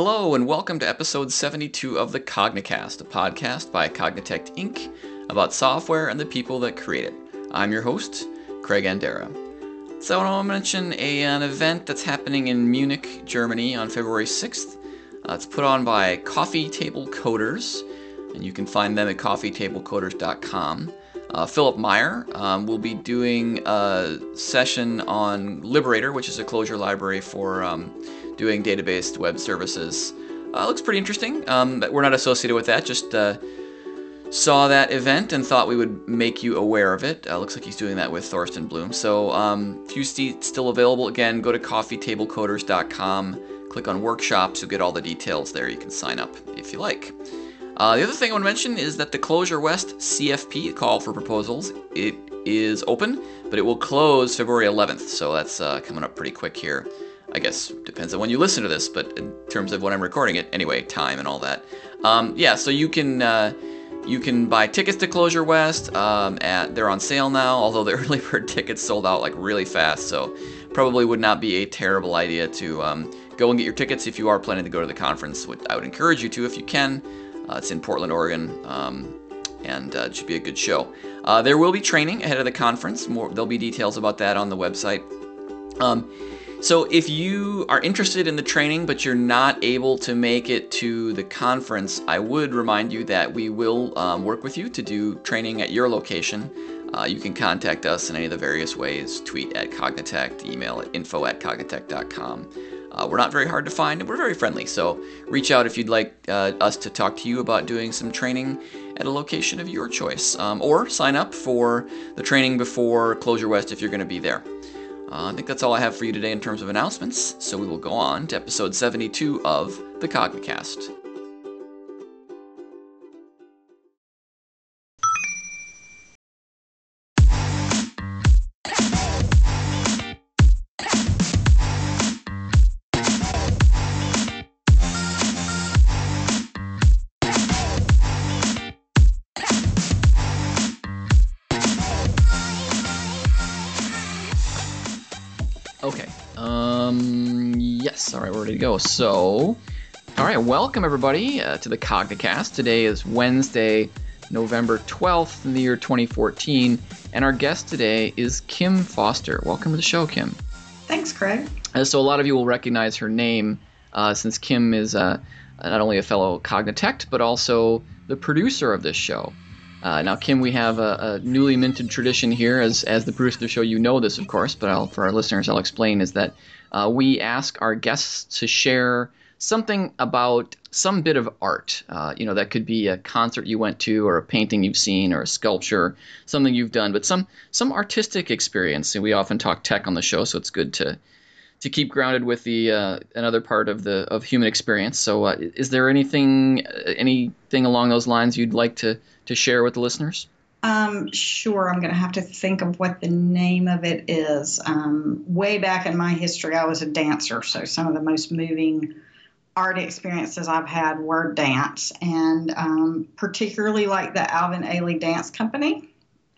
Hello, and welcome to episode 72 of the Cognicast, a podcast by Cognitect Inc. about software and the people that create it. I'm your host, Craig Andera. So, I want to mention a, an event that's happening in Munich, Germany on February 6th. Uh, it's put on by Coffee Table Coders, and you can find them at coffeetablecoders.com. Uh, Philipp Meier um, will be doing a session on Liberator, which is a Clojure library for um, doing database web services. Uh, looks pretty interesting. Um, we're not associated with that, just uh, saw that event and thought we would make you aware of it. Uh, looks like he's doing that with Thorsten Bloom. So, um, still available. Again, go to coffeetablecoders.com, click on workshops, you'll get all the details there. You can sign up if you like. Uh, the other thing I want to mention is that the Clojure West CFP call for proposals it is open, but it will close February 11th, so that's uh, coming up pretty quick here. I guess depends on when you listen to this, but in terms of when I'm recording it, anyway, time and all that. Um, yeah, so you can uh, you can buy tickets to Clojure West. Um, at they're on sale now, although the early bird tickets sold out like really fast, so probably would not be a terrible idea to um, go and get your tickets if you are planning to go to the conference. I would encourage you to if you can. Uh, it's in Portland, Oregon, um, and uh, it should be a good show. Uh, there will be training ahead of the conference. More, there'll be details about that on the website. Um, so if you are interested in the training but you're not able to make it to the conference, I would remind you that we will um, work with you to do training at your location. Uh, you can contact us in any of the various ways tweet at Cognitect, email at info at cognitect.com. Uh, we're not very hard to find and we're very friendly, so reach out if you'd like uh, us to talk to you about doing some training at a location of your choice. Um, or sign up for the training before Clojure West if you're going to be there. Uh, I think that's all I have for you today in terms of announcements, so we will go on to episode 72 of the Cognicast. Yes. All right. We're ready to go. So, all right. Welcome everybody uh, to the Cognicast. Today is Wednesday, November twelfth in the year 2014, and our guest today is Kim Foster. Welcome to the show, Kim. Thanks, Craig. Uh, so a lot of you will recognize her name uh, since Kim is uh, not only a fellow Cognitect but also the producer of this show. Uh, now, Kim, we have a, a, newly minted tradition here. As, as the producer of the show, you know this, of course, but I'll, for our listeners, I'll explain is that uh, we ask our guests to share something about some bit of art. Uh, you know, that could be a concert you went to, or a painting you've seen, or a sculpture, something you've done, but some some artistic experience. And we often talk tech on the show, so it's good to to keep grounded with the uh, another part of the of human experience. So, uh, is there anything anything along those lines you'd like to to share with the listeners? Um, sure. I'm going to have to think of what the name of it is. Um, way back in my history, I was a dancer, so some of the most moving art experiences I've had were dance, and um, particularly like the Alvin Ailey Dance Company,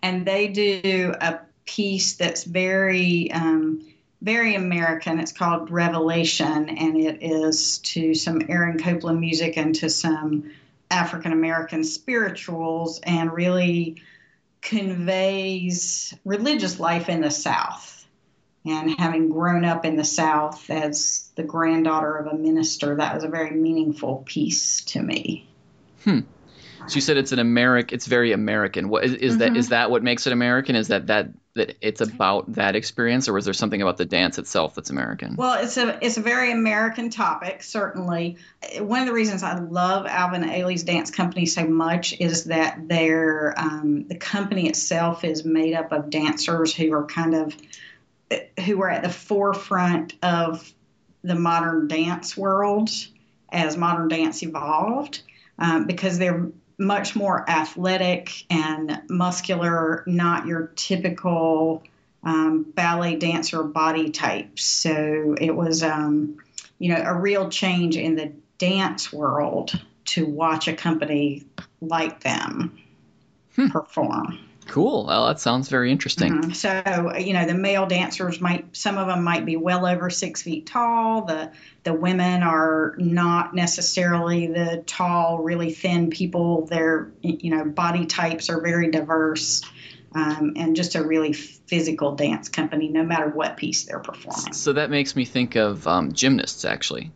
and they do a piece that's very um, very American. It's called Revelation, and it is to some Aaron Copland music and to some African American spirituals, and really conveys religious life in the South. And having grown up in the South as the granddaughter of a minister, that was a very meaningful piece to me. Hmm. So you said it's an American. It's very American. What is, is mm-hmm. that? Is that what makes it American? Is that that that it's about that experience, or was there something about the dance itself that's American? Well, it's a it's a very American topic, certainly. One of the reasons I love Alvin Ailey's dance company so much is that their um, the company itself is made up of dancers who are kind of who are at the forefront of the modern dance world as modern dance evolved. Um, because they're much more athletic and muscular, not your typical um, ballet dancer body types. So it was, um, you know, a real change in the dance world to watch a company like them hmm. perform. Cool. Well, that sounds very interesting. Mm-hmm. So, you know, the male dancers might, some of them might be well over six feet tall. The the women are not necessarily the tall, really thin people. Their, you know, body types are very diverse. Um, and just a really physical dance company, no matter what piece they're performing. So that makes me think of um, gymnasts, actually.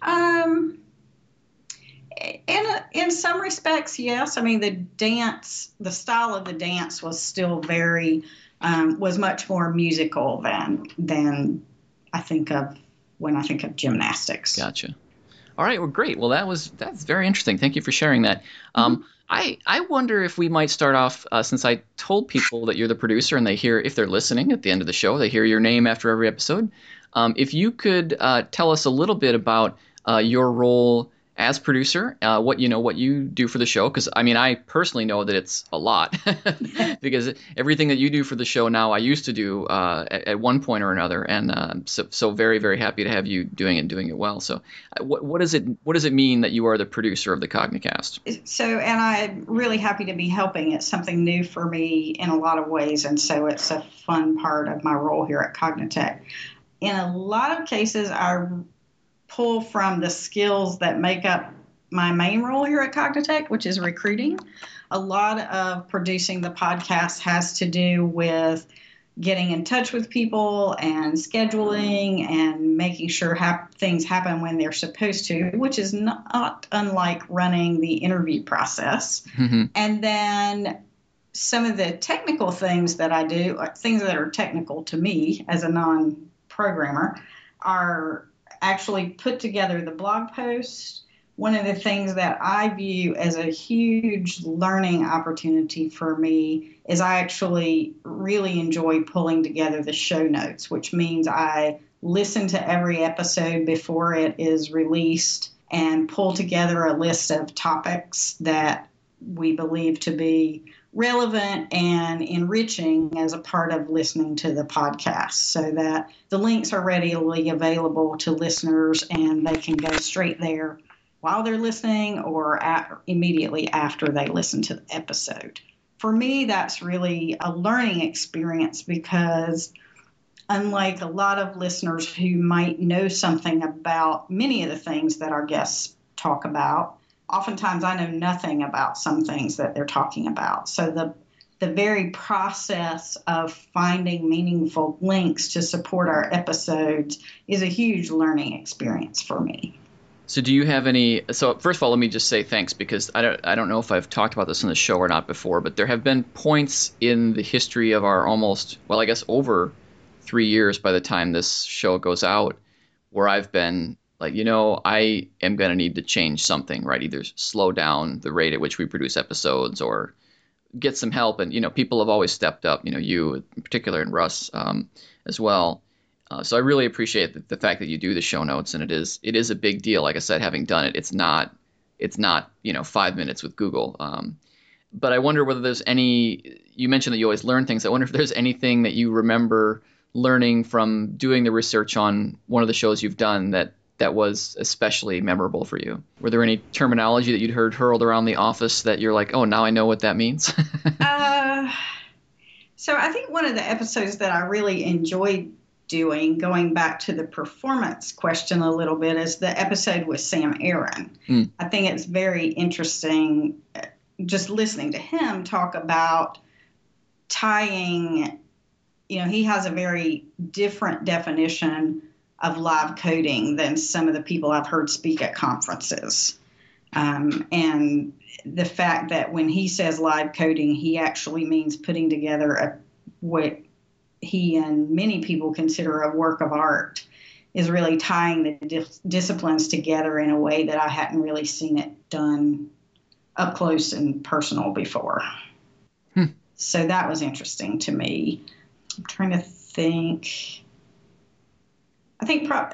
Um, in in some respects, yes. I mean, the dance, the style of the dance was still very um, was much more musical than than I think of when I think of gymnastics. Gotcha. All right. Well, great. Well, that was that's very interesting. Thank you for sharing that. Um, mm-hmm. I I wonder if we might start off uh, since I told people that you're the producer and they hear if they're listening at the end of the show they hear your name after every episode. Um, if you could uh, tell us a little bit about uh, your role as producer, uh, what you know, what you do for the show. Because I mean, I personally know that it's a lot because everything that you do for the show now, I used to do uh, at, at, one point or another, and uh, so, so very very happy to have you doing it and doing it well. So, uh, what what does it what does it mean that you are the producer of the Cognicast? So, and I'm really happy to be helping. It's something new for me in a lot of ways, and so it's a fun part of my role here at Cognitect. In a lot of cases, I pull from the skills that make up my main role here at Cognitect, which is recruiting. A lot of producing the podcast has to do with getting in touch with people and scheduling and making sure ha- things happen when they're supposed to, which is not unlike running the interview process. Mm-hmm. And then some of the technical things that I do, uh, things that are technical to me as a non programmer, are actually put together the blog post. One of the things that I view as a huge learning opportunity for me is I actually really enjoy pulling together the show notes, which means I listen to every episode before it is released and pull together a list of topics that we believe to be relevant and enriching as a part of listening to the podcast so that the links are readily available to listeners and they can go straight there while they're listening or at, immediately after they listen to the episode. For me, that's really a learning experience because unlike a lot of listeners who might know something about many of the things that our guests talk about, oftentimes I know nothing about some things that they're talking about. So the the very process of finding meaningful links to support our episodes is a huge learning experience for me. So do you have any so first of all let me just say thanks because I don't I don't know if I've talked about this on the show or not before but there have been points in the history of our almost well I guess over 3 years by the time this show goes out where I've been like you know i am going to need to change something right? Either slow down the rate at which we produce episodes or get some help. And you know people have always stepped up you know you in particular and russ um, as well. Uh, so i really appreciate the, the, fact that you do the show notes and it is it is a big deal. Like i said having done it it's not it's not you know five minutes with google. Um, but i wonder whether there's any you mentioned that you always learn things. I wonder if there's anything that you remember learning from doing the research on one of the shows you've done that that was especially memorable for you? Were there any terminology that you'd heard hurled around the office that you're like, oh, now I know what that means? uh, so I think one of the episodes that I really enjoyed doing, going back to the performance question a little bit, is the episode with Sam Aaron. Mm. I think it's very interesting uh, just listening to him talk about tying, you know, he has a very different definition of live coding than some of the people I've heard speak at conferences. Um, and the fact that when he says live coding, he actually means putting together a, what he and many people consider a work of art is really tying the dis- disciplines together in a way that I hadn't really seen it done up close and personal before. Hmm. So that was interesting to me. I'm trying to think. I think pro-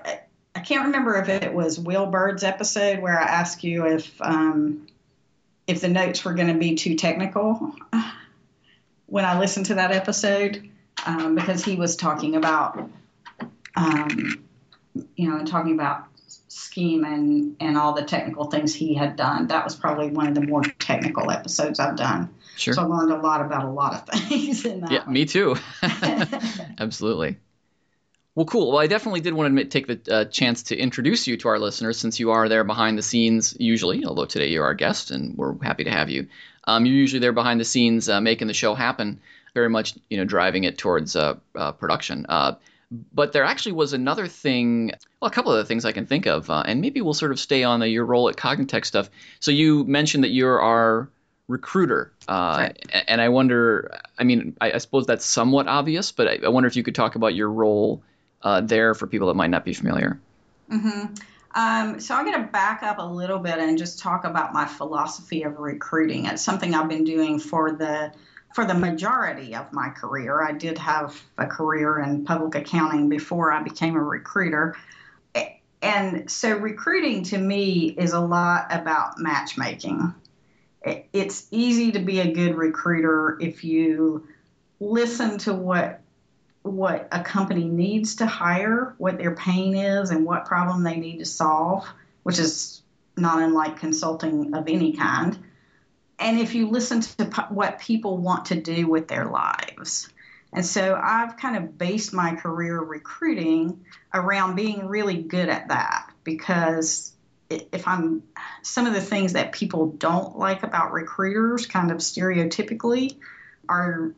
I can't remember if it was Will Byrd's episode where I asked you if um, if the notes were going to be too technical when I listened to that episode um, because he was talking about um, you know talking about scheme and and all the technical things he had done. That was probably one of the more technical episodes I've done. Sure. So I learned a lot about a lot of things in that. Yeah, me too. Absolutely. Well, cool. Well, I definitely did want to take the uh, chance to introduce you to our listeners since you are there behind the scenes usually, although today you're our guest and we're happy to have you. Um, you're usually there behind the scenes uh, making the show happen, very much you know driving it towards uh, uh production. Uh, but there actually was another thing, well, a couple of other things I can think of, uh, and maybe we'll sort of stay on the, your role at Cognitect stuff. So you mentioned that you're our recruiter, right. and I wonder, I mean, I, I, suppose that's somewhat obvious, but I, I, wonder if you could talk about your role there for people that might not be familiar. Mm-hmm. Um, so I'm going to back up a little bit and just talk about my philosophy of recruiting. It's something I've been doing for the for the majority of my career. I did have a career in public accounting before I became a recruiter. And so recruiting to me is a lot about matchmaking. It's easy to be a good recruiter if you listen to what what a company needs to hire, what their pain is, and what problem they need to solve, which is not unlike consulting of any kind. And if you listen to what people want to do with their lives. And so I've kind of based my career recruiting around being really good at that because if I'm some of the things that people don't like about recruiters, kind of stereotypically, are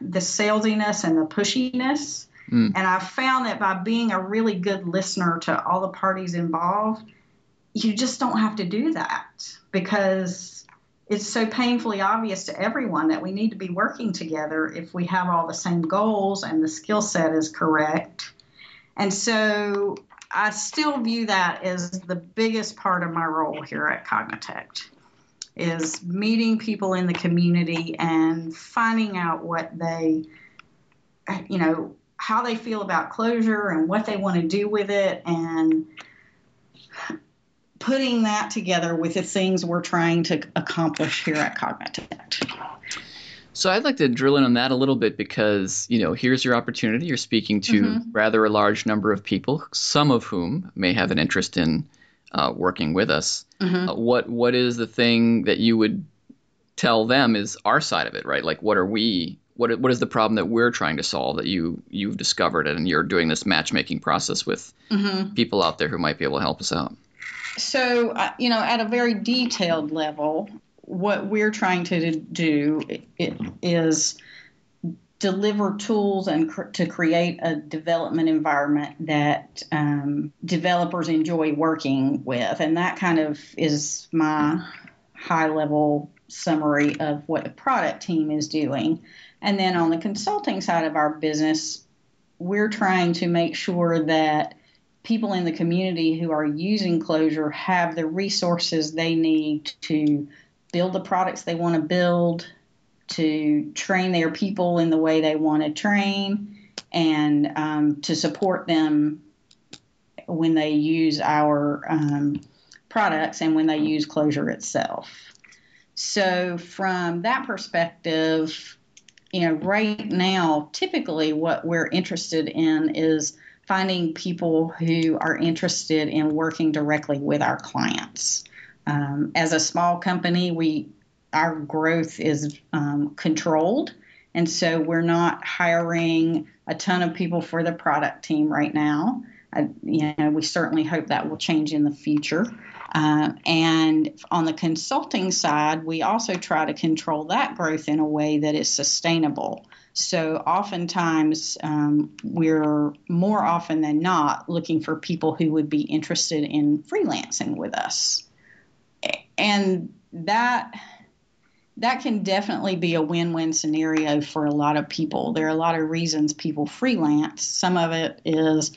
the salesiness and the pushiness. Mm. And I've found that by being a really good listener to all the parties involved, you just don't have to do that because it's so painfully obvious to everyone that we need to be working together if we have all the same goals and the skill set is correct. And so I still view that as the biggest part of my role here at Cognitect is meeting people in the community and finding out what they, you know, how they feel about Clojure and what they want to do with it and putting that together with the things we're trying to accomplish here at Cognitect. So I'd like to drill in on that a little bit because, you know, here's your opportunity. You're speaking to mm-hmm. rather a large number of people, some of whom may have an interest in uh, working with us. Mm-hmm. Uh, what what is the thing that you would tell them is our side of it, right? Like, what are we? What what is the problem that we're trying to solve that you you've discovered and you're doing this matchmaking process with mm-hmm. people out there who might be able to help us out? So, uh, you know, at a very detailed level, what we're trying to do is deliver tools and cr- to create a development environment that um, developers enjoy working with. And that kind of is my high level summary of what the product team is doing. And then on the consulting side of our business, we're trying to make sure that people in the community who are using Clojure have the resources they need to build the products they want to build, to train their people in the way they want to train and um, to support them when they use our um, products and when they use Clojure itself. So, from that perspective, you know, right now, typically what we're interested in is finding people who are interested in working directly with our clients. Um, as a small company, we our growth is um, controlled. And so we're not hiring a ton of people for the product team right now. I, you know, we certainly hope that will change in the future. Uh, and on the consulting side, we also try to control that growth in a way that is sustainable. So oftentimes, um, we're more often than not looking for people who would be interested in freelancing with us. And that that can definitely be a win-win scenario for a lot of people. There are a lot of reasons people freelance. Some of it is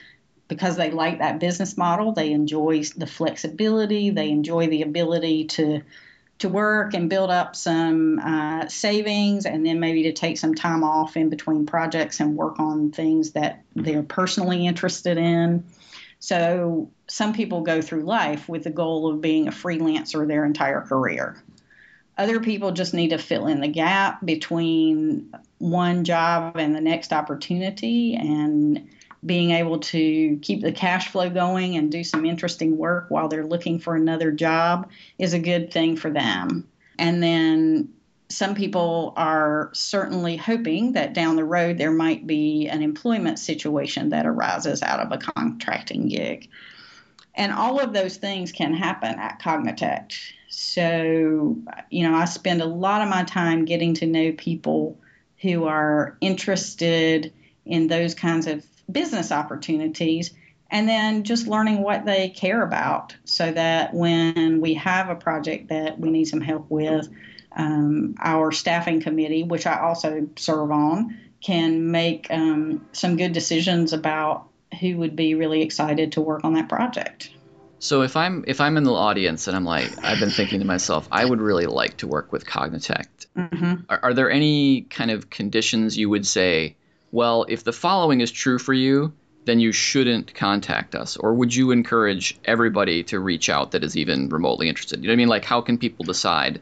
because they like that business model, they enjoy the flexibility, they enjoy the ability to to work and build up some uh, savings, and then maybe to take some time off in between projects and work on things that they're personally interested in. So some people go through life with the goal of being a freelancer their entire career. Other people just need to fill in the gap between one job and the next opportunity and being able to keep the cash flow going and do some interesting work while they're looking for another job is a good thing for them. And then some people are certainly hoping that down the road there might be an employment situation that arises out of a contracting gig. And all of those things can happen at Cognitect. So, you know, I spend a lot of my time getting to know people who are interested in those kinds of business opportunities and then just learning what they care about so that when we have a project that we need some help with, um, our staffing committee, which I also serve on, can make um, some good decisions about who would be really excited to work on that project. So if I'm if I'm in the audience and I'm like I've been thinking to myself I would really like to work with Cognitect. Mm-hmm. Are, are there any kind of conditions you would say? Well, if the following is true for you, then you shouldn't contact us? Or would you encourage everybody to reach out that is even remotely interested? You know what I mean? Like, how can people decide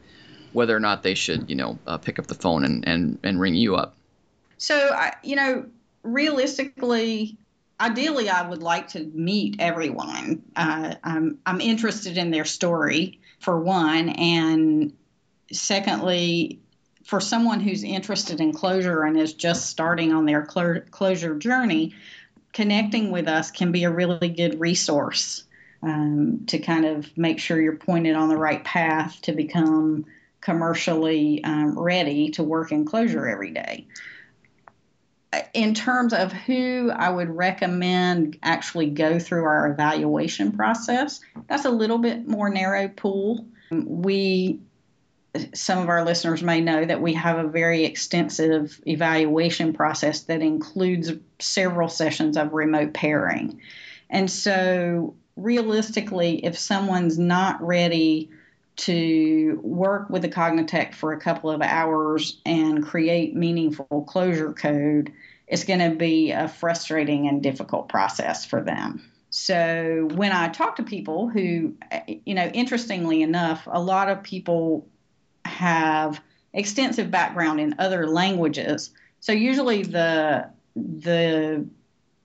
whether or not they should, you know, uh, pick up the phone and, and, and ring you up? So, I, you know, realistically, ideally, I would like to meet everyone. Uh, I'm, I'm interested in their story, for one. And secondly, for someone who's interested in Clojure and is just starting on their Clojure journey, connecting with us can be a really good resource um, to kind of make sure you're pointed on the right path to become commercially um, ready to work in Clojure every day. In terms of who I would recommend actually go through our evaluation process, that's a little bit more narrow pool. We some of our listeners may know that we have a very extensive evaluation process that includes several sessions of remote pairing. And so, realistically, if someone's not ready to work with the Cognitect for a couple of hours and create meaningful Clojure code, it's going to be a frustrating and difficult process for them. So when I talk to people who, you know, interestingly enough, a lot of people have extensive background in other languages. So usually the the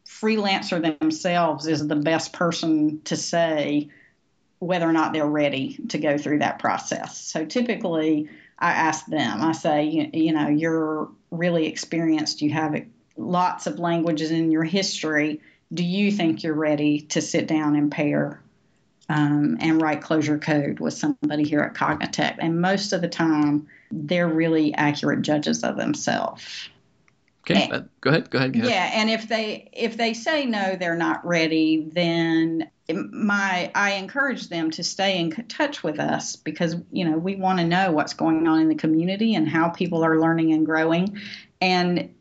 freelancer themselves is the best person to say whether or not they're ready to go through that process. So typically I ask them, I say, you, you know, you're really experienced, you have lots of languages in your history. Do you think you're ready to sit down and pair um, and write Clojure code with somebody here at Cognitect. And most of the time, they're really accurate judges of themselves. Okay, and, go ahead. Go ahead. Go ahead. Yeah, and if they if they say no, they're not ready, then my I encourage them to stay in touch with us because you know we want to know what's going on in the community and how people are learning and growing, and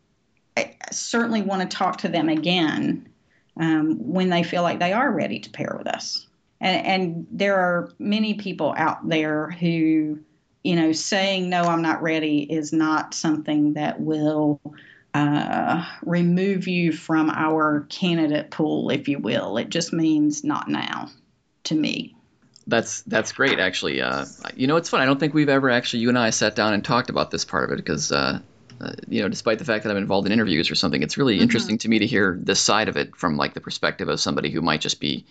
I certainly want to talk to them again um, when they feel like they are ready to pair with us. And, and there are many people out there who you know saying no i'm not ready is not something that will uh, remove you from our candidate pool if you will it just means not now to me that's that's great actually uh, you know it's fun i don't think we've ever actually you and i sat down and talked about this part of it because uh, uh, you know, despite the fact that I'm involved in interviews or something, it's really mm-hmm. interesting to me to hear this side of it from like the perspective of somebody who might just be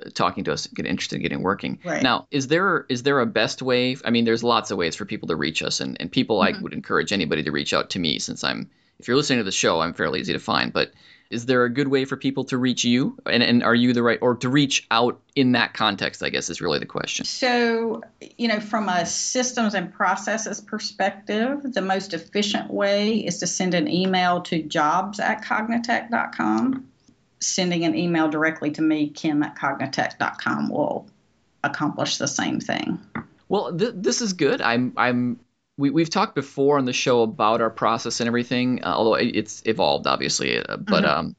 uh, talking to us, get interested in getting working. Right. Now, is there is there a best way? I mean, there's lots of ways for people to reach us, and and people mm-hmm. I would encourage anybody to reach out to me since I'm if you're listening to the show, I'm fairly easy to find, but is there a good way for people to reach you? And, and are you the right or to reach out in that context i guess is really the question. So you know from a systems and processes perspective the most efficient way is to send an email to jobs at cognitect.com sending an email directly to me kim at cognitect.com will accomplish the same thing. Well th- this is good. I'm i'm we, we've talked before on the show about our process and everything, uh, although it's evolved obviously. Uh, but mm-hmm. um,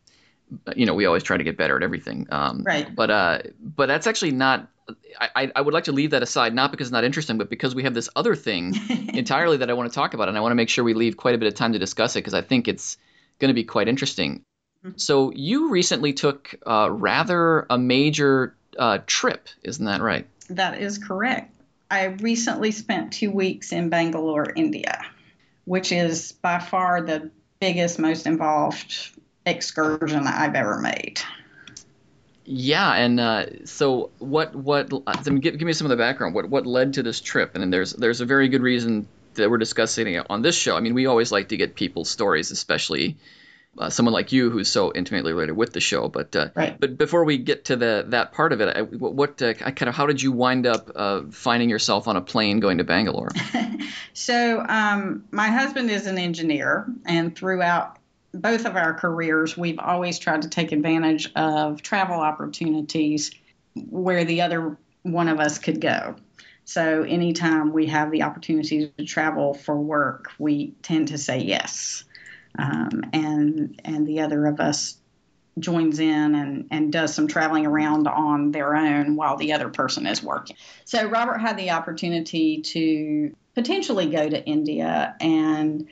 you know, we always try to get better at everything. Um, right. But uh, but that's actually not. I, I would like to leave that aside, not because it's not interesting, but because we have this other thing entirely that I want to talk about, and I want to make sure we leave quite a bit of time to discuss it because I think it's going to be quite interesting. Mm-hmm. So you recently took uh, rather a major uh, trip, isn't that right? That is correct. I recently spent two weeks in Bangalore, India, which is by far the biggest, most involved excursion I've ever made. Yeah, and uh, so what? What? Give, give me some of the background. What? What led to this trip? And there's there's a very good reason that we're discussing it on this show. I mean, we always like to get people's stories, especially uh, someone like you who's so intimately related with the show. But uh, right. but before we get to the that part of it, I, what uh, kind of how did you wind up uh, finding yourself on a plane going to Bangalore? so um, my husband is an engineer, and throughout both of our careers, we've always tried to take advantage of travel opportunities where the other one of us could go. So anytime we have the opportunity to travel for work, we tend to say yes, um, and and the other of us joins in and, and does some traveling around on their own while the other person is working. So Robert had the opportunity to potentially go to India and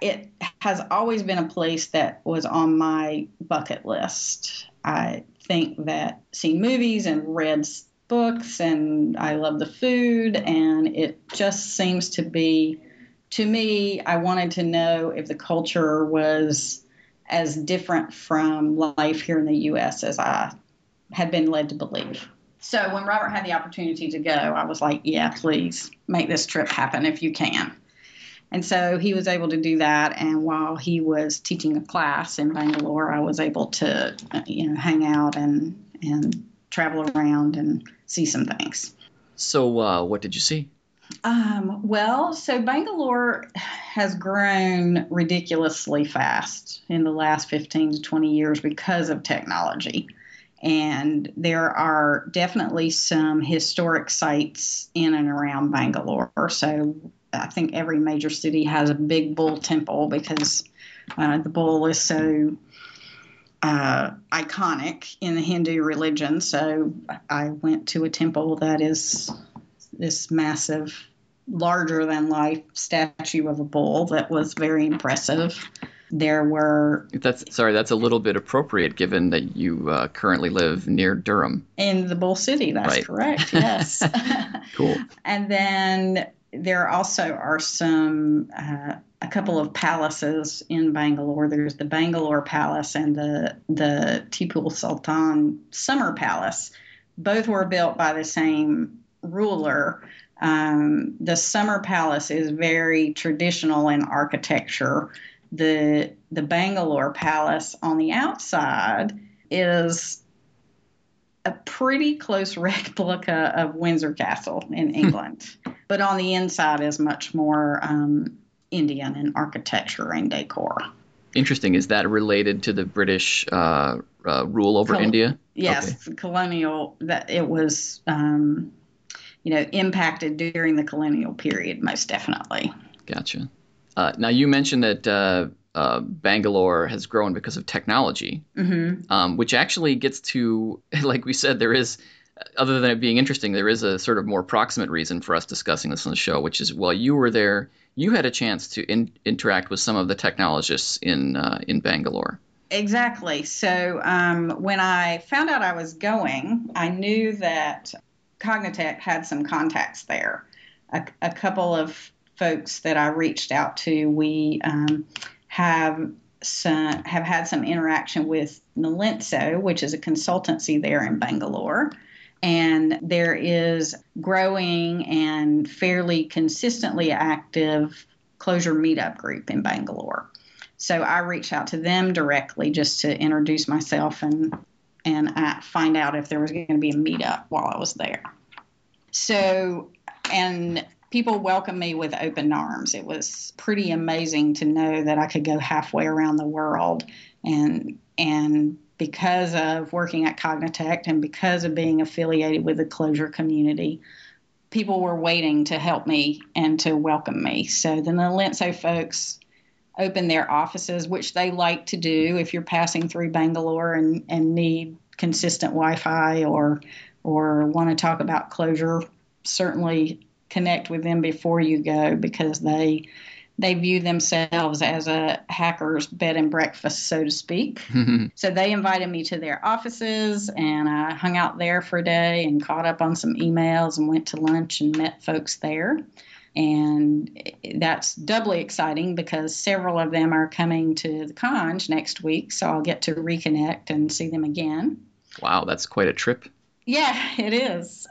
it has always been a place that was on my bucket list. I think that seeing movies and read books and I love the food and it just seems to be to me I wanted to know if the culture was as different from life here in the US as I had been led to believe. So when Robert had the opportunity to go, I was like, yeah, please make this trip happen if you can. And so he was able to do that. And while he was teaching a class in Bangalore, I was able to, you know, hang out and and travel around and see some things. So, uh, what did you see? Um, well, so Bangalore has grown ridiculously fast in the last 15 to 20 years because of technology. And there are definitely some historic sites in and around Bangalore. So I think every major city has a big bull temple because uh, the bull is so uh, iconic in the Hindu religion. So I went to a temple that is this massive, larger than life statue of a bull that was very impressive. There were. That's sorry. That's a little bit appropriate given that you uh, currently live near Durham. In the Bull City. That's right. correct. Yes. cool. and then there also are some uh, a couple of palaces in Bangalore. There's the Bangalore Palace and the the Tipu Sultan Summer Palace. Both were built by the same ruler. Um, the Summer Palace is very traditional in architecture. The the Bangalore Palace on the outside is a pretty close replica of Windsor Castle in England but on the inside is much more um, Indian in architecture and decor. Interesting. Is that related to the British uh, uh, rule over Col- India? Yes, okay. colonial. That it was, um, you know, impacted during the colonial period, most definitely. Gotcha. Uh, now you mentioned that uh, uh, Bangalore has grown because of technology, mm-hmm. um, which actually gets to, like we said, there is other than it being interesting, there is a sort of more proximate reason for us discussing this on the show, which is while you were there, you had a chance to in, interact with some of the technologists in uh, in Bangalore. Exactly. So um, when I found out I was going, I knew that Cognitect had some contacts there. A, a couple of folks that I reached out to, we um, have some, have had some interaction with Nilenso, which is a consultancy there in Bangalore and there is growing and fairly consistently active Clojure meetup group in Bangalore. So I reached out to them directly just to introduce myself and and I find out if there was going to be a meetup while I was there. So and people welcomed me with open arms. It was pretty amazing to know that I could go halfway around the world and and because of working at Cognitect and because of being affiliated with the Clojure community, people were waiting to help me and to welcome me. So the Nilenso folks opened their offices, which they like to do if you're passing through Bangalore and, and need consistent Wi-Fi or or want to talk about Clojure. Certainly connect with them before you go because they they view themselves as a hacker's bed and breakfast, so to speak. so they invited me to their offices, and I hung out there for a day and caught up on some emails and went to lunch and met folks there. And that's doubly exciting because several of them are coming to the Conj next week, so I'll get to reconnect and see them again. Wow, that's quite a trip. Yeah, it is.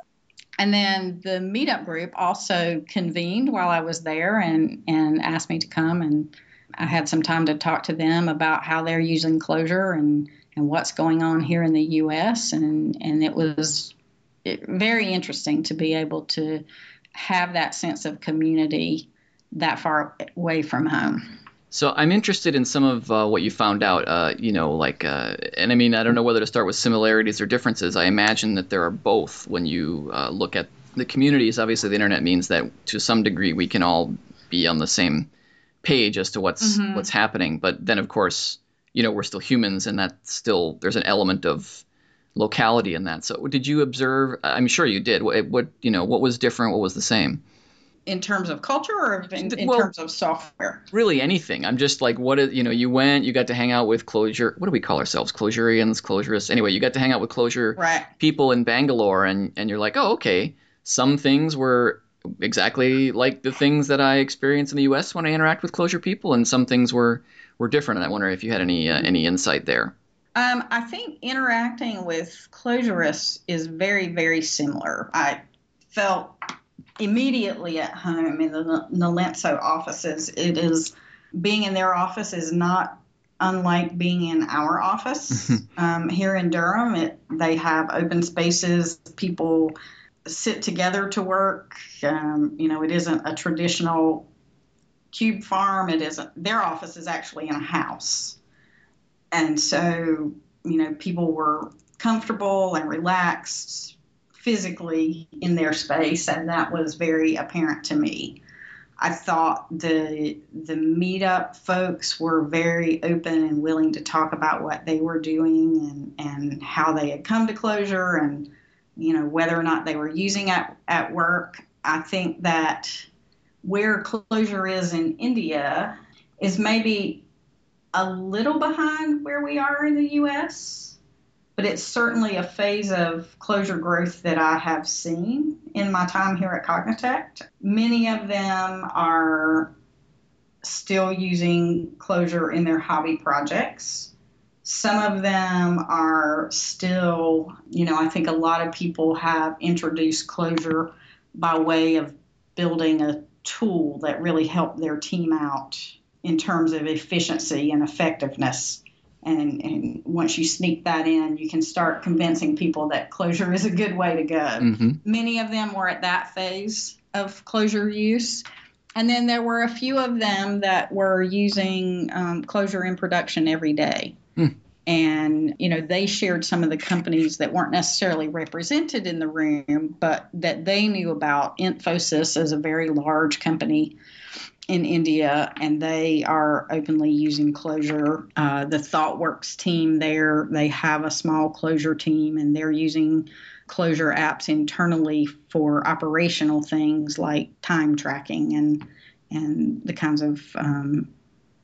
And then the meetup group also convened while I was there and, and asked me to come. And I had some time to talk to them about how they're using Clojure and, and what's going on here in the U.S. And, and it was very interesting to be able to have that sense of community that far away from home. So I'm interested in some of uh, what you found out. Uh, you know, like, uh, and I mean, I don't know whether to start with similarities or differences. I imagine that there are both when you uh, look at the communities. Obviously, the internet means that to some degree we can all be on the same page as to what's mm-hmm. what's happening. But then, of course, you know, we're still humans, and that still there's an element of locality in that. So, did you observe? I'm sure you did. What, what you know, what was different? What was the same? in terms of culture or in, in well, terms of software? Really anything. I'm just like, what is, you know, you went, you got to hang out with Clojure. What do we call ourselves? Clojurians, Clojurists. Anyway, you got to hang out with Clojure right. people in Bangalore and, and you're like, oh, okay. Some things were exactly like the things that I experience in the U.S. when I interact with Clojure people, and some things were, were different. And I wonder if you had any, uh, any insight there. Um, I think interacting with Clojurists is very, very similar. I felt immediately at home in the Nilenso offices. It is being in their office is not unlike being in our office um, here in Durham. It, they have open spaces. People sit together to work. Um, you know, it isn't a traditional cube farm. It isn't. Their office is actually in a house, and so you know people were comfortable and relaxed physically in their space, and that was very apparent to me. I thought the the meetup folks were very open and willing to talk about what they were doing and, and how they had come to Clojure and you know whether or not they were using it at work. I think that where closure is in India is maybe a little behind where we are in the US but it's certainly a phase of Clojure growth that I have seen in my time here at Cognitect. Many of them are still using Clojure in their hobby projects. Some of them are still, you know, I think a lot of people have introduced Clojure by way of building a tool that really helped their team out in terms of efficiency and effectiveness and, and once you sneak that in, you can start convincing people that Clojure is a good way to go. Mm-hmm. Many of them were at that phase of Clojure use. And then there were a few of them that were using um, Clojure in production every day. Mm. And, you know, they shared some of the companies that weren't necessarily represented in the room, but that they knew about. Infosys is a very large company in India, and they are openly using Clojure. Uh, the ThoughtWorks team there, they have a small Clojure team, and they're using Clojure apps internally for operational things like time tracking and and the kinds of um,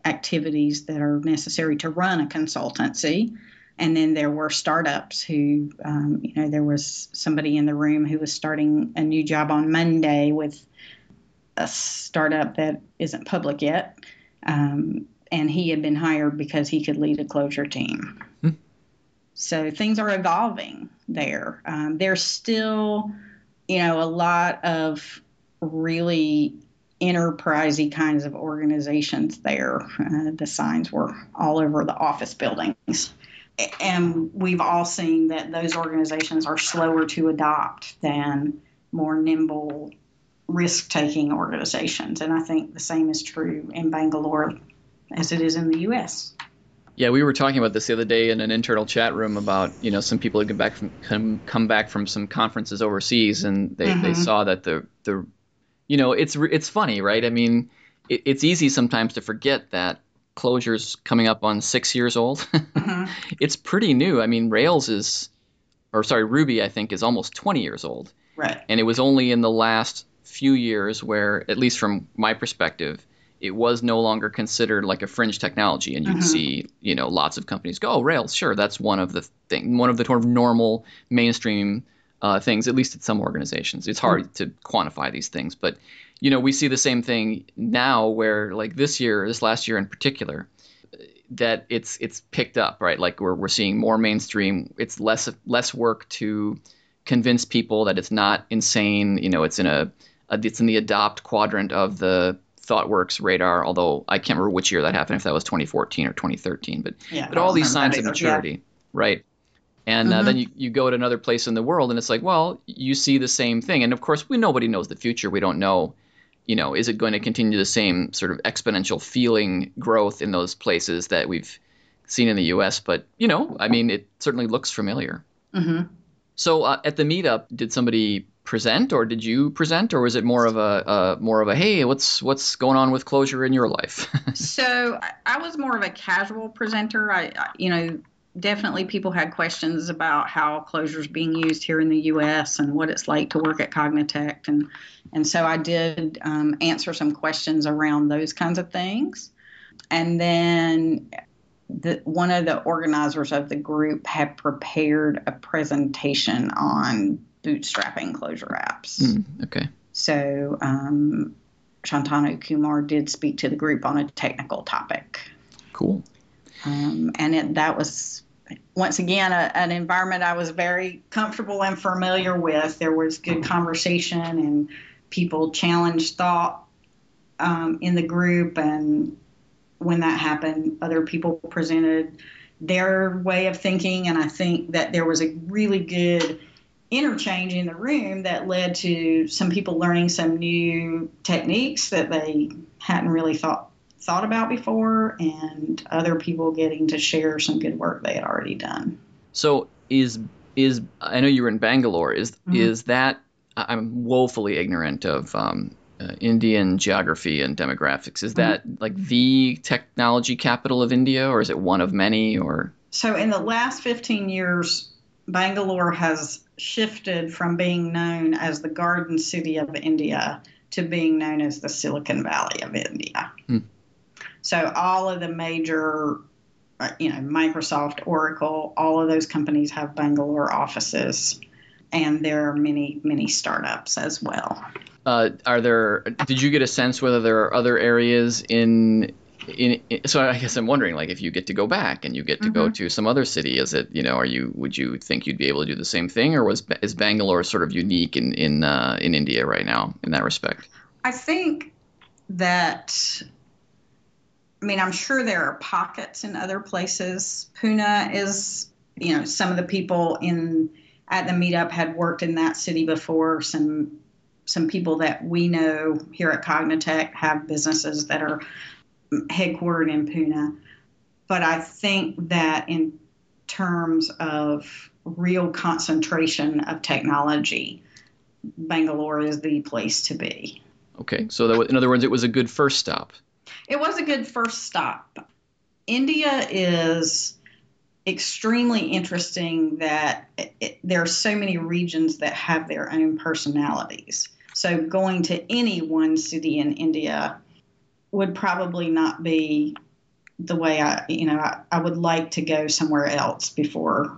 activities that are necessary to run a consultancy. And then there were startups who, um, you know, there was somebody in the room who was starting a new job on Monday with a startup that isn't public yet. Um, and he had been hired because he could lead a Clojure team. Hmm. So things are evolving there. Um, there's still, you know, a lot of really enterprisey kinds of organizations there. Uh, the signs were all over the office buildings. And we've all seen that those organizations are slower to adopt than more nimble risk taking organizations. And I think the same is true in Bangalore as it is in the U.S. Yeah, we were talking about this the other day in an internal chat room about you know some people who come back from come, come back from some conferences overseas and they, mm-hmm. they saw that the the you know it's it's funny right I mean it, it's easy sometimes to forget that Clojure's coming up on six years old mm-hmm. it's pretty new I mean Rails is or sorry Ruby I think is almost 20 years old right and it was only in the last few years where, at least from my perspective, it was no longer considered like a fringe technology, and you'd mm-hmm. see, you know, lots of companies go, "Oh, Rails, sure, that's one of the thing, one of the sort of normal mainstream uh, things, at least at some organizations. It's hard mm. to quantify these things, but you know, we see the same thing now where like this year, this last year in particular, that it's it's picked up, right? Like we're we're seeing more mainstream. It's less less work to convince people that it's not insane. You know, it's in a it's in the adopt quadrant of the ThoughtWorks radar. Although I can't remember which year that happened, if that was 2014 or 2013. But yeah, but all these signs of maturity, yeah. right? And mm-hmm. uh, then you, you go to another place in the world, and it's like, well, you see the same thing. And of course, we nobody knows the future. We don't know, you know, is it going to continue the same sort of exponential feeling growth in those places that we've seen in the U.S. But you know, I mean, it certainly looks familiar. Mm-hmm. So uh, at the meetup, did somebody present, or did you present, or was it more of a more of a hey, what's what's going on with Clojure in your life? so I was more of a casual presenter. I, you know, definitely people had questions about how Clojure is being used here in the U.S. and what it's like to work at Cognitect, and and so I did um, answer some questions around those kinds of things, and then the, one of the organizers of the group had prepared a presentation on bootstrapping Clojure apps. Mm, okay. So um, Shantanu Kumar did speak to the group on a technical topic. Cool. Um, and it, that was once again a, an environment I was very comfortable and familiar with. There was good conversation and people challenged thought um, in the group, and when that happened, other people presented their way of thinking, and I think that there was a really good interchange in the room that led to some people learning some new techniques that they hadn't really thought thought about before, and other people getting to share some good work they had already done. So is is I know you were in Bangalore. Is mm-hmm. is that I'm woefully ignorant of um, uh, Indian geography and demographics. Is that mm-hmm. like the technology capital of India, or is it one of many? Or so in the last 15 years, Bangalore has shifted from being known as the Garden City of India to being known as the Silicon Valley of India. Hmm. So all of the major, uh, you know, Microsoft, Oracle, all of those companies have Bangalore offices, and there are many, many startups as well. Uh, are there? Did you get a sense whether there are other areas in in, in, so I guess I'm wondering, like, if you get to go back and you get to mm-hmm. go to some other city, is it, you know, are you, would you think you'd be able to do the same thing, or was is Bangalore sort of unique in in uh, in India right now in that respect? I think that I mean, I'm sure there are pockets in other places. Pune is, you know, some of the people in at the meetup had worked in that city before. Some some people that we know here at Cognitect have businesses that are headquartered in Pune. But I think that in terms of real concentration of technology, Bangalore is the place to be. Okay, so in other words, it was a good first stop it was a good first stop. India is extremely interesting that it, there are so many regions that have their own personalities. So going to any one city in India would probably not be the way I, you know, I, I would like to go somewhere else before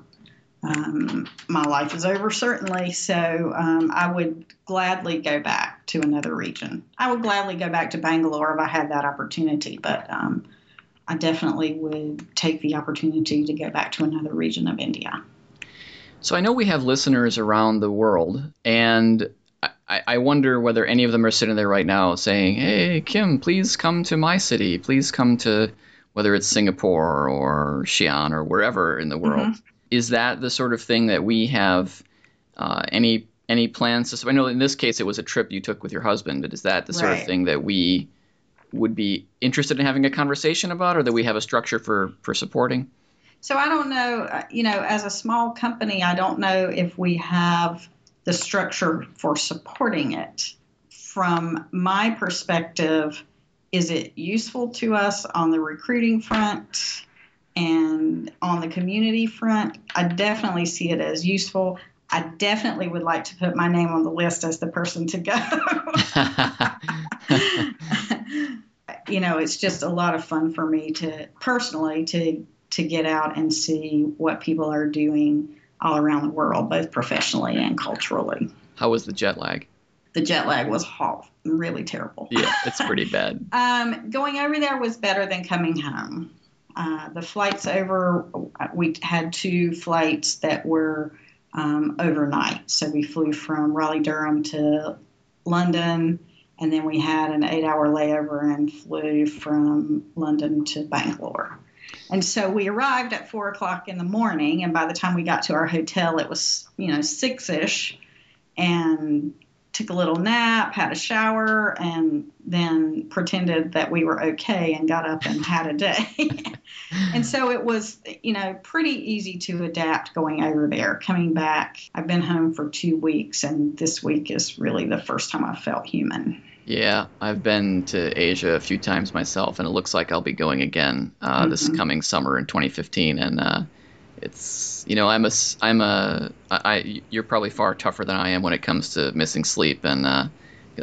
um, my life is over, certainly. So um, I would gladly go back to another region. I would gladly go back to Bangalore if I had that opportunity, but um, I definitely would take the opportunity to go back to another region of India. So I know we have listeners around the world, and I, I wonder whether any of them are sitting there right now saying, "Hey, Kim, please come to my city. Please come to." Whether it's Singapore or Xi'an or wherever in the world, mm-hmm is that the sort of thing that we have uh, any any plans to? I know in this case it was a trip you took with your husband, but is that the sort right. of thing that we would be interested in having a conversation about, or that we have a structure for for supporting? So I don't know. Uh, you know, as a small company, I don't know if we have the structure for supporting it. From my perspective, is it useful to us on the recruiting front? And on the community front, I definitely see it as useful. I definitely would like to put my name on the list as the person to go. you know, it's just a lot of fun for me to personally to to get out and see what people are doing all around the world, both professionally and culturally. How was the jet lag? The jet lag was hot, really terrible. Yeah, it's pretty bad. um, going over there was better than coming home. Uh, the flights over, we had two flights that were um, overnight. So we flew from Raleigh Durham to London, and then we had an eight hour layover and flew from London to Bangalore. And so we arrived at four o'clock in the morning, and by the time we got to our hotel, it was, you know, six ish. And took a little nap, had a shower, and then pretended that we were okay and got up and had a day. and so it was, you know, pretty easy to adapt going over there. Coming back, I've been home for two weeks, and this week is really the first time I felt human. Yeah, I've been to Asia a few times myself, and it looks like I'll be going again uh, mm-hmm. this coming summer in 2015. And uh, it's you know I'm a I'm a I you're probably far tougher than I am when it comes to missing sleep and uh,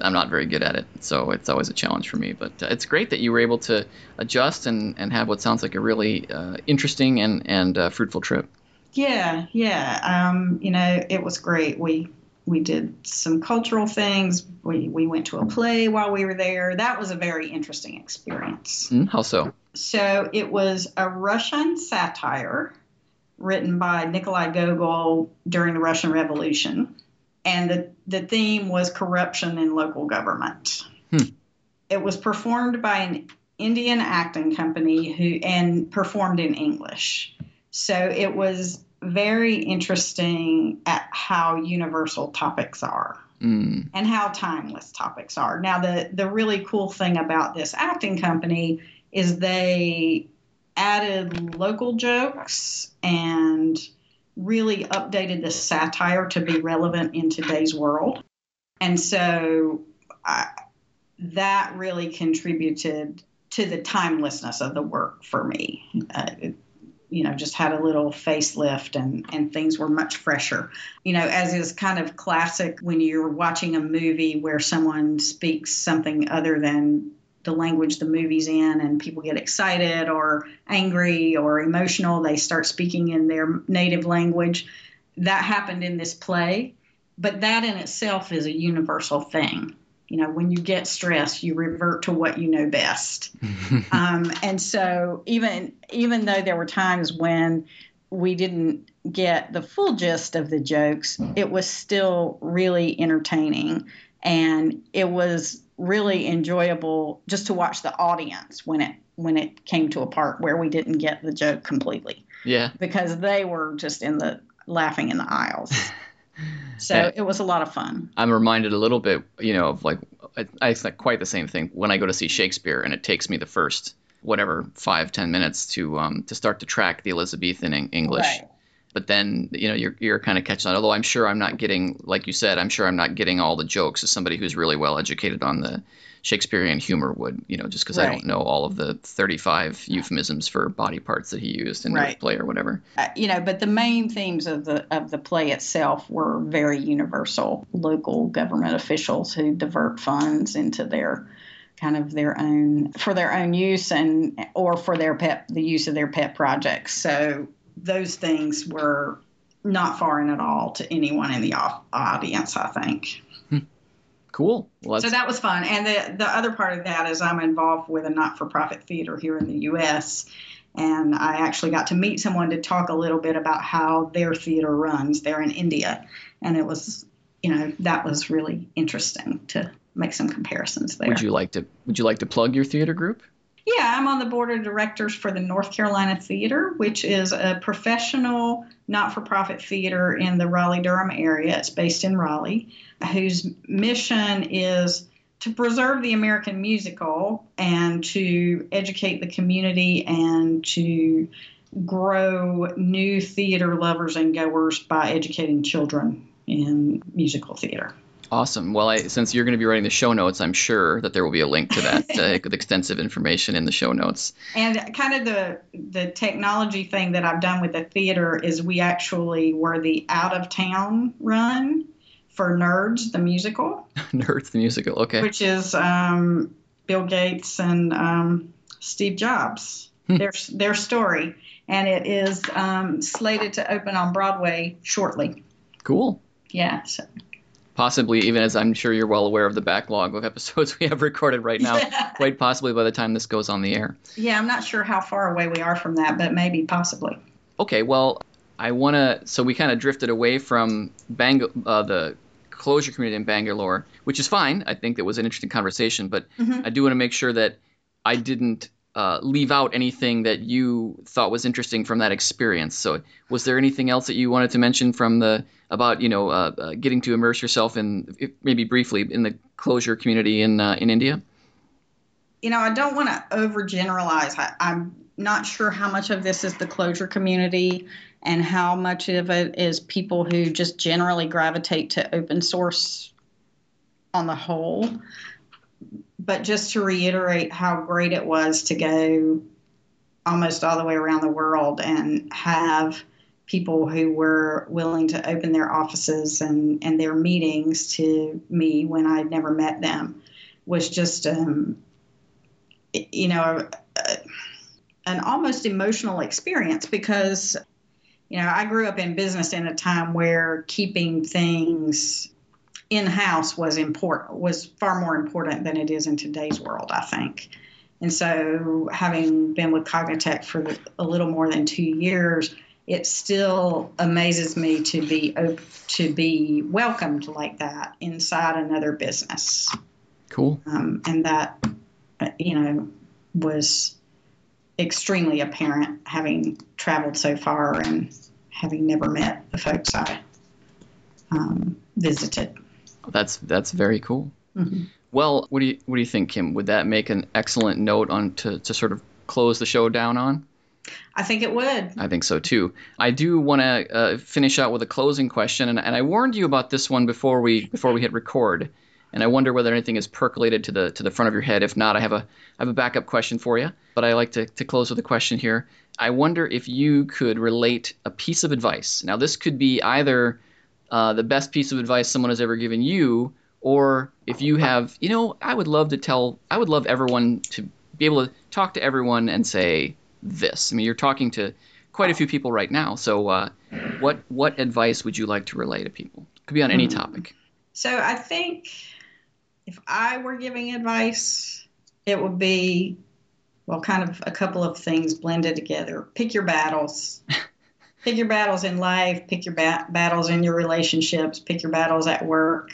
I'm not very good at it so it's always a challenge for me but uh, it's great that you were able to adjust and, and have what sounds like a really uh, interesting and and uh, fruitful trip. Yeah, yeah. Um, you know it was great. We we did some cultural things. We we went to a play while we were there. That was a very interesting experience. Mm, how so? So it was a Russian satire written by Nikolai Gogol during the Russian Revolution. And the, the theme was corruption in local government. Hmm. It was performed by an Indian acting company who and performed in English. So it was very interesting at how universal topics are. Mm. And how timeless topics are. Now, the the really cool thing about this acting company is they added local jokes and really updated the satire to be relevant in today's world. And so I, that really contributed to the timelessness of the work for me. Uh, you know, just had a little facelift and, and things were much fresher. You know, as is kind of classic when you're watching a movie where someone speaks something other than the language the movie's in and people get excited or angry or emotional they start speaking in their native language that happened in this play but that in itself is a universal thing you know when you get stressed you revert to what you know best um, and so even even though there were times when we didn't get the full gist of the jokes it was still really entertaining and it was really enjoyable just to watch the audience when it when it came to a part where we didn't get the joke completely. Yeah. Because they were just in the laughing in the aisles. so yeah. it was a lot of fun. I'm reminded a little bit, you know, of like I, think quite the same thing when I go to see Shakespeare and it takes me the first whatever five ten minutes to um to start to track the Elizabethan English. Right but then you know you're you're kind of catching on. Although I'm sure I'm not getting, like you said, I'm sure I'm not getting all the jokes as somebody who's really well educated on the Shakespearean humor would. You know, just because right. I don't know all of the 35 euphemisms for body parts that he used in right. the play or whatever. Uh, you know, but the main themes of the of the play itself were very universal. Local government officials who divert funds into their kind of their own for their own use and or for their pet the use of their pet projects. So those things were not foreign at all to anyone in the audience, I think. Cool. So that was fun. And the, the other part of that is I'm involved with a not for profit theater here in the U.S. And I actually got to meet someone to talk a little bit about how their theater runs. They're in India. And it was, you know, that was really interesting to make some comparisons there. Would you like to would you like to plug your theater group? Yeah, I'm on the board of directors for the North Carolina Theater, which is a professional not for profit theater in the Raleigh Durham area. It's based in Raleigh, whose mission is to preserve the American musical and to educate the community and to grow new theater lovers and goers by educating children in musical theater. Awesome. Well, I, since you're going to be writing the show notes, I'm sure that there will be a link to that uh, with extensive information in the show notes. And kind of the the technology thing that I've done with the theater is we actually were the out of town run for Nerds the musical. Nerds the musical, okay. Which is um, Bill Gates and um, Steve Jobs. Hmm. their their story and it is um, slated to open on Broadway shortly. Cool. Yeah. So. Possibly, even as I'm sure you're well aware of the backlog of episodes we have recorded right now, quite possibly by the time this goes on the air. Yeah, I'm not sure how far away we are from that, but maybe possibly. Okay, well, I want to. So we kind of drifted away from Bang, uh, the Clojure community in Bangalore, which is fine. I think that was an interesting conversation, but Mhm. I do want to make sure that I didn't uh, leave out anything that you thought was interesting from that experience. So, was there anything else that you wanted to mention from the about you know uh, uh, getting to immerse yourself in maybe briefly in the Clojure community in uh, in India? you know, I don't want to overgeneralize. I, I'm not sure how much of this is the Clojure community and how much of it is people who just generally gravitate to open source on the whole. But just to reiterate how great it was to go almost all the way around the world and have people who were willing to open their offices and, and their meetings to me when I'd never met them was just um, you know, a, an almost emotional experience because, you know, I grew up in business in a time where keeping things in house was important, was far more important than it is in today's world, I think. And so, having been with Cognitect for the, a little more than two years, it still amazes me to be op- to be welcomed like that inside another business Cool. um, and that you know was extremely apparent having traveled so far and having never met the folks I um, visited. That's that's very cool. Mhm. Well, what do you what do you think, Kim? Would that make an excellent note on to, to sort of close the show down on? I think it would. I think so too. I do want to uh, finish out with a closing question, and, and I warned you about this one before we before we hit record, and I wonder whether anything has percolated to the to the front of your head. If not, I have a I have a backup question for you. But I like to to close with a question here. I wonder if you could relate a piece of advice. Now, this could be either uh, the best piece of advice someone has ever given you, or if you have, you know, I would love to tell, I would love everyone to be able to talk to everyone and say this. I mean, you're talking to quite a few people right now. So, uh, what what advice would you like to relay to people? Could be on any Hmm. topic. So I think if I were giving advice, it would be well, kind of a couple of things blended together. Pick your battles. pick your battles in life. Pick your ba- battles in your relationships. Pick your battles at work,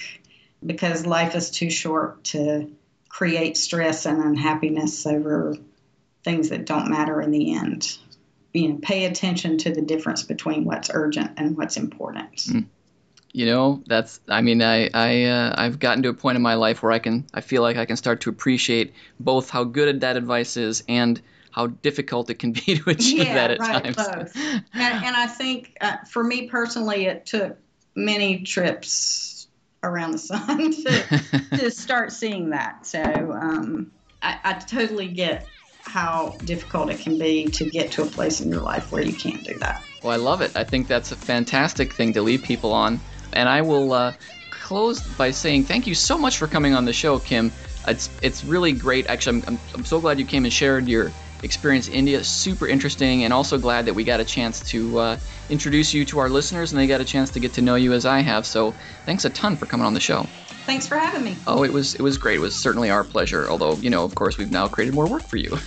because life is too short to create stress and unhappiness over things that don't matter in the end. You know, pay attention to the difference between what's urgent and what's important. You know, that's. I mean, I I uh, I've gotten to a point in my life where I can I feel like I can start to appreciate both how good that advice is and how difficult it can be to achieve Yeah, that at right, times. both. and, and I think uh, for me personally, it took many trips around the sun to, to start seeing that. So um, I, I totally get how difficult it can be to get to a place in your life where you can't do that. Well, I love it. I think that's a fantastic thing to leave people on. And I will uh, close by saying thank you so much for coming on the show, Kim. It's it's really great. Actually, I'm, I'm, I'm so glad you came and shared your experience India. Super interesting, and also glad that we got a chance to uh, introduce you to our listeners and they got a chance to get to know you as I have. So thanks a ton for coming on the show. Thanks for having me. Oh, it was it was great. It was certainly our pleasure. Although you know, of course, we've now created more work for you.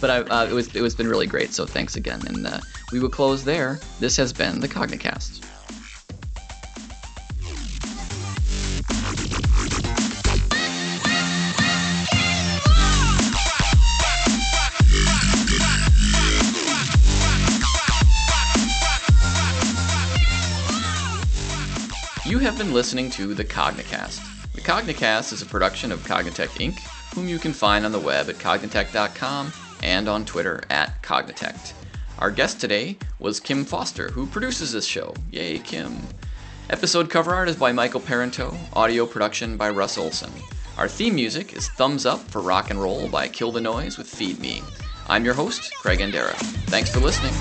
but I, uh, it was it was been really great. So thanks again. And uh, we will close there. This has been the Cognicast. Have been listening to the Cognicast. The Cognicast is a production of Cognitect Inc., whom you can find on the web at cognitect.com and on Twitter at Cognitect. Our guest today was Kim Foster, who produces this show. Yay, Kim! Episode cover art is by Michael Parenteau, audio production by Russ Olsen. Our theme music is Thumbs Up for Rock and Roll by Kill the Noise with Feed Me. I'm your host, Craig Andera. Thanks for listening.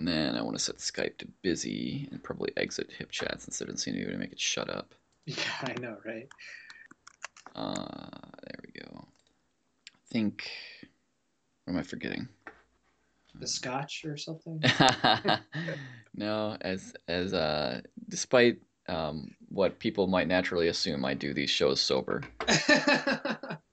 And then I want to set Skype to busy and probably exit HipChat since there doesn't seem to be able to make it shut up. Yeah, I know, right? Uh, there we go. I think. What am I forgetting? The scotch or something? no, as as uh, despite um, what people might naturally assume, I do these shows sober.